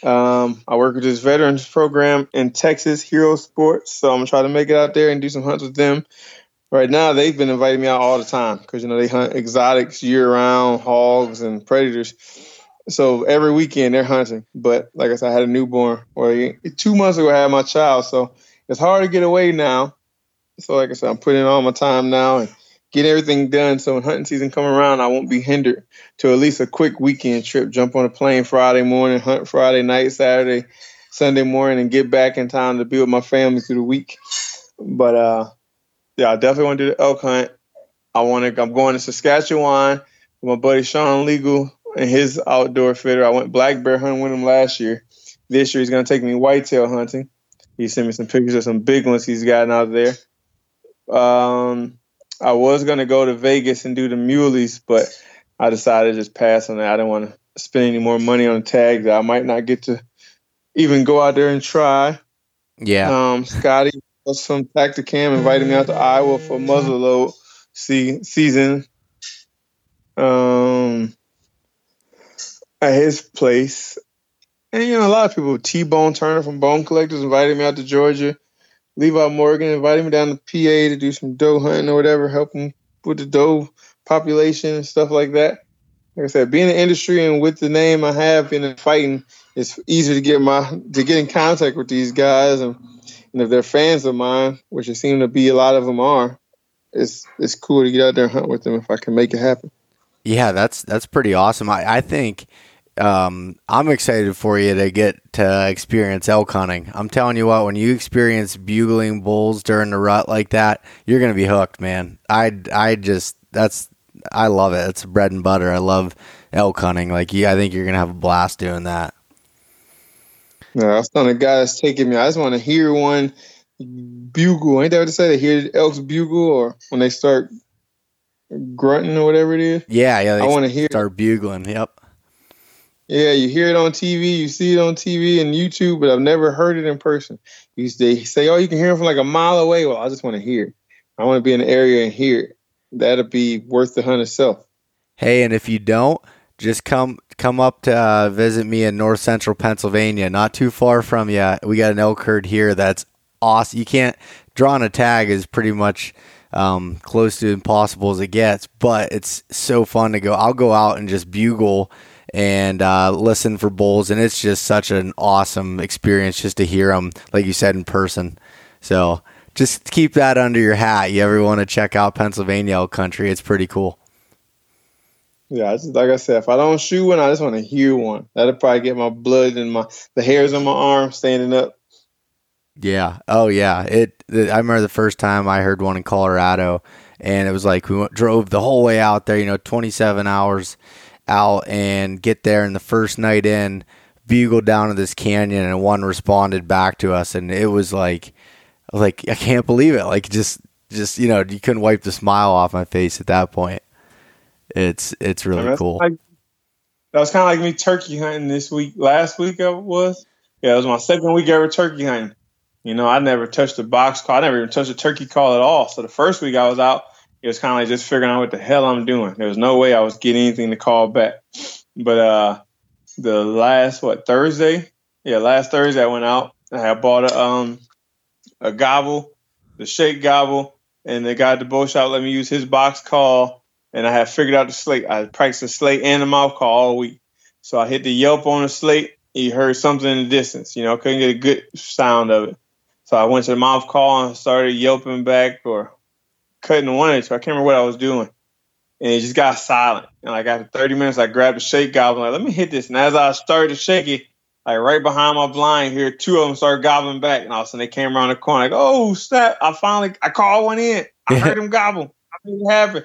Um, I work with this veterans program in Texas, Hero Sports. So I'm gonna try to make it out there and do some hunts with them. Right now, they've been inviting me out all the time because you know they hunt exotics year round, hogs and predators. So every weekend they're hunting. But like I said, I had a newborn. Well, two months ago I had my child, so it's hard to get away now. So like I said, I'm putting in all my time now and getting everything done. So when hunting season come around, I won't be hindered to at least a quick weekend trip. Jump on a plane Friday morning, hunt Friday night, Saturday, Sunday morning, and get back in time to be with my family through the week. But uh, yeah, I definitely want to do the elk hunt. I want to. I'm going to Saskatchewan with my buddy Sean Legal and his outdoor fitter. I went black bear hunting with him last year. This year he's going to take me whitetail hunting. He sent me some pictures of some big ones he's gotten out there. Um, I was going to go to Vegas and do the muleys, but I decided to just pass on that. I didn't want to spend any more money on a tag that I might not get to even go out there and try. Yeah. Um, Scotty from Tactacam invited me out to Iowa for muzzleload see, season. Um, at his place. And you know, a lot of people, T Bone Turner from Bone Collectors invited me out to Georgia. Levi Morgan invited me down to PA to do some doe hunting or whatever, helping with the doe population and stuff like that. Like I said, being in the industry and with the name I have in fighting, it's easier to get my to get in contact with these guys and, and if they're fans of mine, which it seems to be a lot of them are, it's it's cool to get out there and hunt with them if I can make it happen. Yeah, that's that's pretty awesome. I, I think um, I'm excited for you to get to experience elk hunting. I'm telling you what, when you experience bugling bulls during the rut like that, you're gonna be hooked, man. I I just that's I love it. It's bread and butter. I love elk hunting. Like, yeah, I think you're gonna have a blast doing that. I was telling the guy that's taking me. I just want to hear one bugle. Ain't that what they say? They hear elks bugle, or when they start grunting or whatever it is. Yeah, yeah. I want to hear start bugling. Yep. Yeah, you hear it on TV, you see it on TV and YouTube, but I've never heard it in person. You they say, "Oh, you can hear it from like a mile away." Well, I just want to hear it. I want to be in the area and hear it. That'll be worth the hunt itself. Hey, and if you don't, just come come up to uh, visit me in North Central Pennsylvania, not too far from you. We got an elk herd here that's awesome. You can't drawing a tag is pretty much um, close to impossible as it gets, but it's so fun to go. I'll go out and just bugle and uh, listen for bulls, and it's just such an awesome experience just to hear them, like you said, in person. So just keep that under your hat. You ever want to check out Pennsylvania elk country? It's pretty cool. Yeah, just, like I said, if I don't shoot one, I just want to hear one. That'll probably get my blood and my the hairs on my arm standing up. Yeah. Oh, yeah. It. I remember the first time I heard one in Colorado, and it was like we went, drove the whole way out there. You know, twenty seven hours out and get there and the first night in bugle down to this canyon and one responded back to us and it was like like I can't believe it like just just you know you couldn't wipe the smile off my face at that point it's it's really cool like, that was kind of like me turkey hunting this week last week I was yeah it was my second week ever turkey hunting you know I never touched a box call I never even touched a turkey call at all so the first week I was out it was kind of like just figuring out what the hell I'm doing. There was no way I was getting anything to call back. But uh, the last what Thursday? Yeah, last Thursday I went out. I bought a um a gobble, the shake gobble, and the guy at the bow shop let me use his box call, and I had figured out the slate. I practiced the slate and the mouth call all week. So I hit the yelp on the slate. You heard something in the distance. You know, couldn't get a good sound of it. So I went to the mouth call and started yelping back or cutting one inch. I can't remember what I was doing. And it just got silent. And like after 30 minutes, I grabbed the shake goblin. Like, let me hit this. And as I started to shake it, like right behind my blind here, two of them started gobbling back. And all of a sudden they came around the corner, like, oh, snap. I finally, I called one in. I heard him gobble. I made it happen.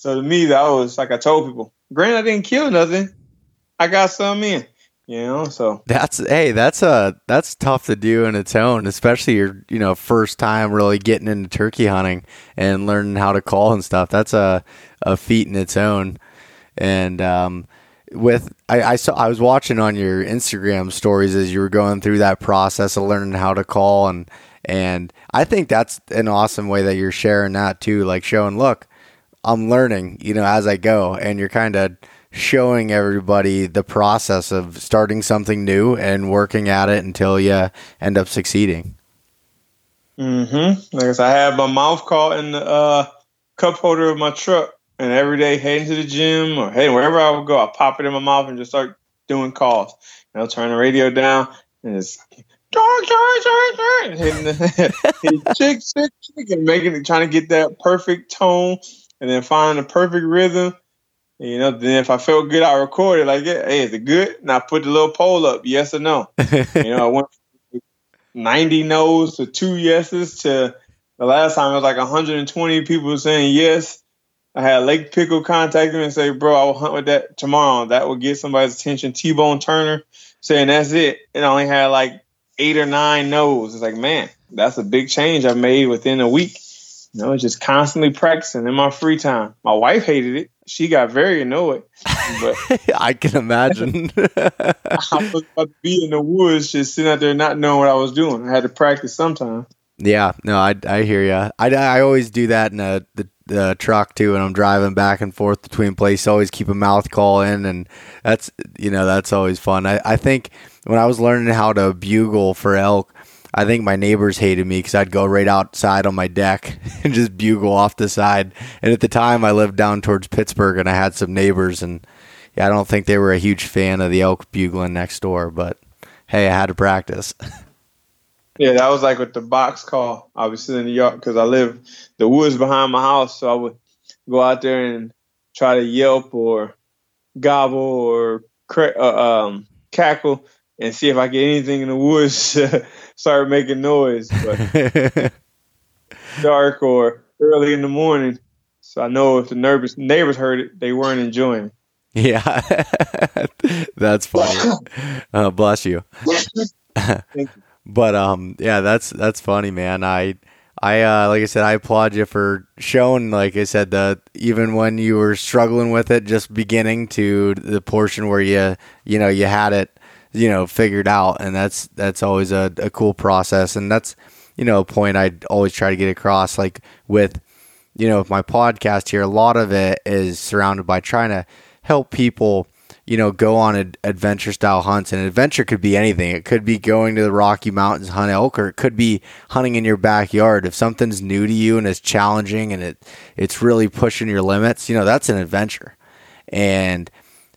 So to me, that was like I told people, granted, I didn't kill nothing. I got some in. You know, so that's hey, that's a uh, that's tough to do in its own, especially your you know first time really getting into turkey hunting and learning how to call and stuff. That's a a feat in its own, and um, with I, I, saw I was watching on your Instagram stories as you were going through that process of learning how to call and and I think that's an awesome way that you're sharing that too, like showing, look, I'm learning, you know, as I go, and you're kind of showing everybody the process of starting something new and working at it until you end up succeeding. Mm-hmm. Like I have my mouth caught in the uh, cup holder of my truck, and every day heading to the gym or hey wherever I would go, I pop it in my mouth and just start doing calls. And I'll turn the radio down and it's George, George, George, George, chick, chick, chick, and making it, trying to get that perfect tone, and then find the perfect rhythm. And, you know, then if I felt good, I recorded like, hey, is it good? And I put the little poll up, yes or no. you know, I went 90 no's to two yeses to the last time it was like 120 people saying yes. I had Lake Pickle contact me and say, bro, I will hunt with that tomorrow. That will get somebody's attention. T Bone Turner saying that's it. And I only had like eight or nine no's. It's like, man, that's a big change I made within a week. You know, just constantly practicing in my free time. My wife hated it. She got very annoyed. But I can imagine. I was about to be in the woods, just sitting out there not knowing what I was doing. I had to practice sometime. Yeah, no, I, I hear you. I, I always do that in a, the, the truck too, when I'm driving back and forth between places. Always keep a mouth call in, and that's you know that's always fun. I, I think when I was learning how to bugle for elk, I think my neighbors hated me because I'd go right outside on my deck and just bugle off the side. And at the time, I lived down towards Pittsburgh, and I had some neighbors, and yeah, I don't think they were a huge fan of the elk bugling next door. But hey, I had to practice. Yeah, that was like with the box call. I was sitting in the yard because I live the woods behind my house, so I would go out there and try to yelp or gobble or uh, um, cackle and see if I get anything in the woods start making noise. But dark or early in the morning, so I know if the nervous neighbors heard it, they weren't enjoying it. Yeah, that's funny. Uh, bless you. but um, yeah, that's that's funny, man. I I uh, like I said, I applaud you for showing, like I said, that even when you were struggling with it, just beginning to the portion where you you know you had it you know figured out and that's that's always a, a cool process. And that's you know a point i always try to get across like with you know my podcast here a lot of it is surrounded by trying to help people you know go on ad- adventure style hunts. And adventure could be anything. It could be going to the rocky mountains hunt elk or it could be hunting in your backyard. If something's new to you and it's challenging and it it's really pushing your limits you know that's an adventure. And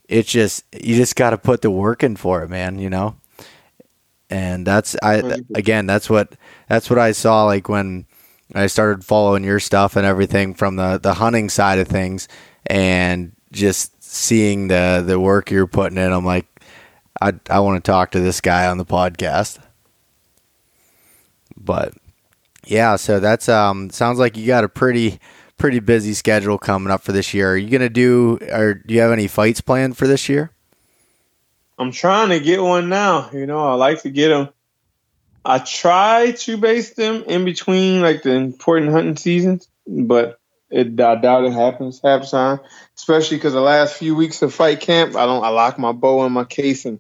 it's just you just got to put the work in for it, man. You know, and that's I again that's what that's what I saw like when I started following your stuff and everything from the the hunting side of things, and just seeing the the work you're putting in. I'm like, I I want to talk to this guy on the podcast, but yeah, so that's um sounds like you got a pretty pretty busy schedule coming up for this year. Are you gonna do, or do you have any fights planned for this year? I'm trying to get one now. You know, I like to get them. I try to base them in between like the important hunting seasons, but it I doubt it happens half time. Especially because the last few weeks of fight camp, I don't I lock my bow in my case and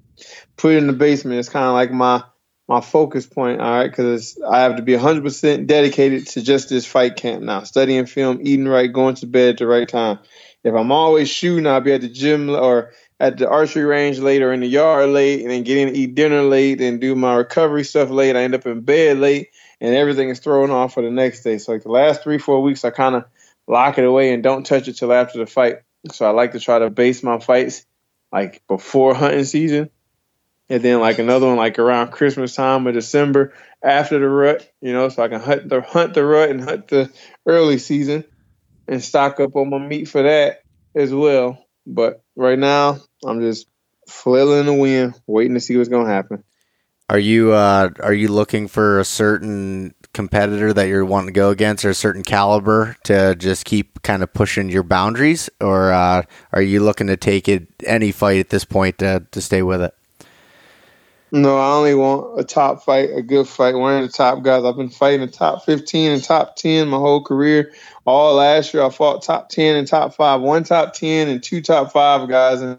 put it in the basement. It's kind of like my my focus point, all right, because I have to be 100% dedicated to just this fight camp now. Studying film, eating right, going to bed at the right time. If I'm always shooting, I'll be at the gym or at the archery range late or in the yard late and then getting to eat dinner late and do my recovery stuff late. I end up in bed late and everything is thrown off for the next day. So like the last three, four weeks, I kind of lock it away and don't touch it till after the fight. So I like to try to base my fights like before hunting season and then like another one like around Christmas time or December after the rut, you know, so I can hunt the hunt the rut and hunt the early season and stock up on my meat for that as well. But right now, I'm just flailing the wind, waiting to see what's gonna happen. Are you uh, are you looking for a certain competitor that you're wanting to go against, or a certain caliber to just keep kind of pushing your boundaries, or uh, are you looking to take it any fight at this point to to stay with it? No, I only want a top fight, a good fight, one of the top guys. I've been fighting the top 15 and top 10 my whole career. All last year, I fought top 10 and top five, one top 10 and two top five guys in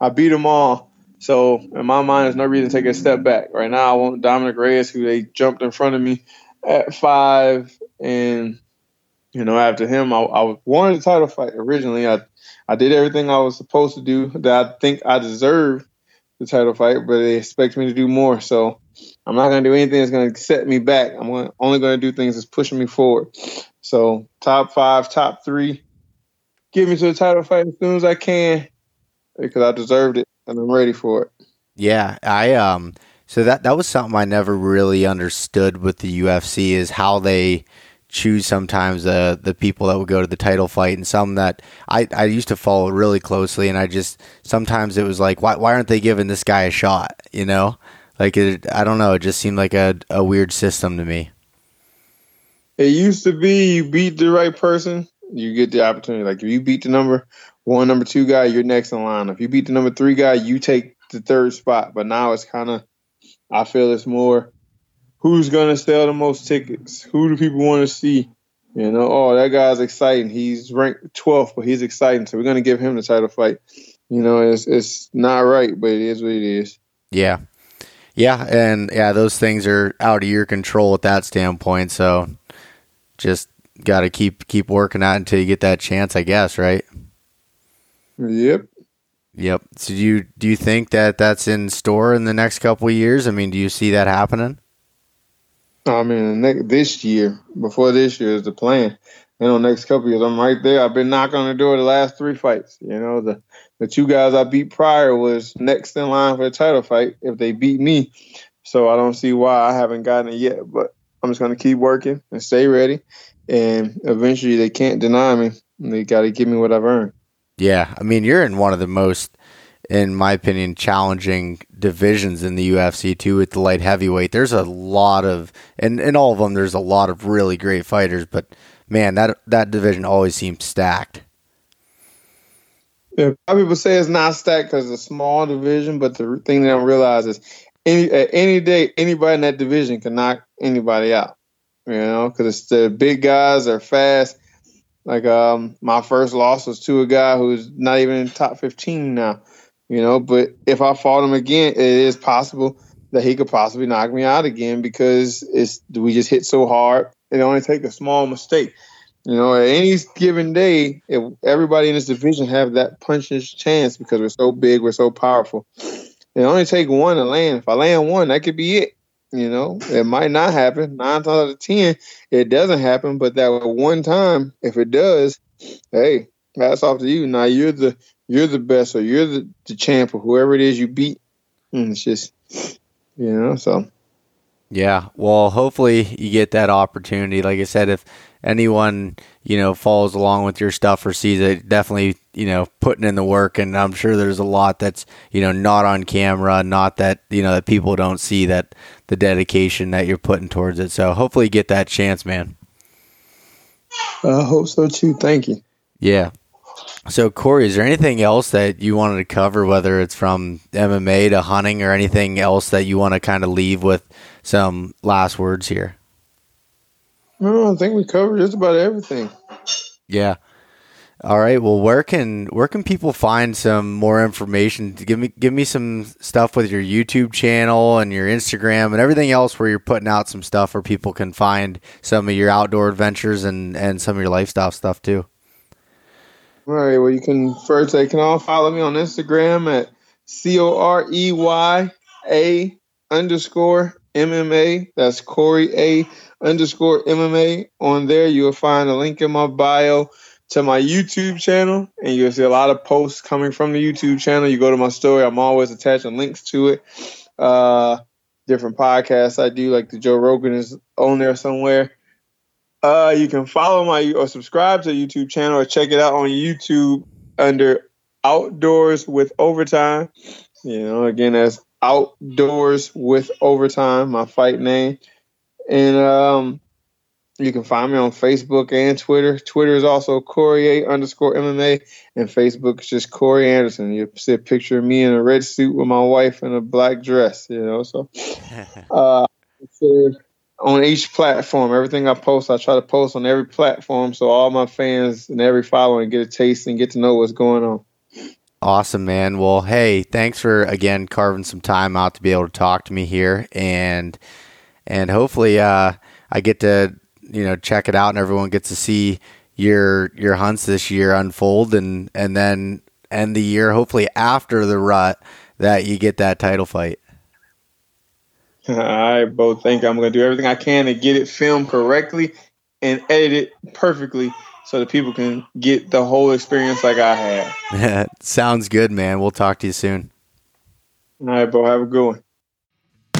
I beat them all. So in my mind, there's no reason to take a step back. Right now, I want Dominick Reyes, who they jumped in front of me at five, and you know after him, I, I wanted the title fight originally. I I did everything I was supposed to do that I think I deserve the title fight, but they expect me to do more. So I'm not going to do anything that's going to set me back. I'm only going to do things that's pushing me forward. So top five, top three, get me to the title fight as soon as I can because I deserved it and I'm ready for it. Yeah, I um. So that that was something I never really understood with the UFC is how they choose sometimes the the people that would go to the title fight and some that I, I used to follow really closely and I just sometimes it was like why why aren't they giving this guy a shot you know? Like it I don't know it just seemed like a, a weird system to me. It used to be you beat the right person you get the opportunity. Like if you beat the number one number two guy you're next in line. If you beat the number three guy you take the third spot. But now it's kind of I feel it's more who's gonna sell the most tickets? Who do people want to see? You know, oh, that guy's exciting. He's ranked 12th, but he's exciting. So we're gonna give him the title fight. You know, it's it's not right, but it is what it is. Yeah, yeah, and yeah, those things are out of your control at that standpoint. So just got to keep keep working out until you get that chance, I guess, right? Yep. Yep. So do you do you think that that's in store in the next couple of years? I mean, do you see that happening? I mean, this year, before this year is the plan. You know, next couple years, I'm right there. I've been knocking on the door the last three fights. You know, the the two guys I beat prior was next in line for the title fight if they beat me. So I don't see why I haven't gotten it yet. But I'm just gonna keep working and stay ready. And eventually, they can't deny me. They got to give me what I've earned. Yeah, I mean, you're in one of the most in my opinion, challenging divisions in the UFC too with the light heavyweight. There's a lot of, and in all of them, there's a lot of really great fighters. But man, that that division always seems stacked. Yeah, people say it's not stacked because it's a small division, but the thing they don't realize is any at any day anybody in that division can knock anybody out. You know, because it's the big guys are fast. Like um, my first loss was to a guy who's not even in top fifteen now you know. But if I fought him again, it is possible that he could possibly knock me out again because it's we just hit so hard. It only take a small mistake. You know, at any given day, if everybody in this division have that puncher's chance because we're so big, we're so powerful. It only take one to land. If I land one, that could be it. You know, it might not happen. Nine times out of ten, it doesn't happen. But that one time, if it does, hey, that's off to you. Now you're the you're the best or you're the, the champ or whoever it is you beat. And it's just, you know, so. Yeah. Well, hopefully you get that opportunity. Like I said, if anyone, you know, follows along with your stuff or sees it, definitely, you know, putting in the work. And I'm sure there's a lot that's, you know, not on camera, not that, you know, that people don't see that the dedication that you're putting towards it. So hopefully you get that chance, man. I hope so too. Thank you. Yeah. So, Corey, is there anything else that you wanted to cover, whether it's from MMA to hunting or anything else that you want to kind of leave with some last words here? No, I think we covered just about everything. Yeah. All right. Well, where can where can people find some more information? Give me give me some stuff with your YouTube channel and your Instagram and everything else where you're putting out some stuff where people can find some of your outdoor adventures and and some of your lifestyle stuff too. All right. Well, you can first they can all follow me on Instagram at C O R E Y A underscore MMA. That's Corey A underscore MMA. On there, you'll find a link in my bio to my YouTube channel, and you'll see a lot of posts coming from the YouTube channel. You go to my story, I'm always attaching links to it. Uh, different podcasts I do, like the Joe Rogan is on there somewhere. Uh, you can follow my or subscribe to the YouTube channel or check it out on YouTube under Outdoors with Overtime. You know, again, that's Outdoors with Overtime, my fight name. And um, you can find me on Facebook and Twitter. Twitter is also Corey A underscore MMA, and Facebook is just Corey Anderson. You see a picture of me in a red suit with my wife in a black dress, you know. So, uh, on each platform. Everything I post, I try to post on every platform so all my fans and every following get a taste and get to know what's going on. Awesome, man. Well, hey, thanks for again carving some time out to be able to talk to me here, and and hopefully, uh, I get to you know check it out, and everyone gets to see your your hunts this year unfold, and and then end the year hopefully after the rut that you get that title fight. I both think I'm going to do everything I can to get it filmed correctly and edit it perfectly so that people can get the whole experience like I had. Sounds good, man. We'll talk to you soon. All right, bro. Have a good one.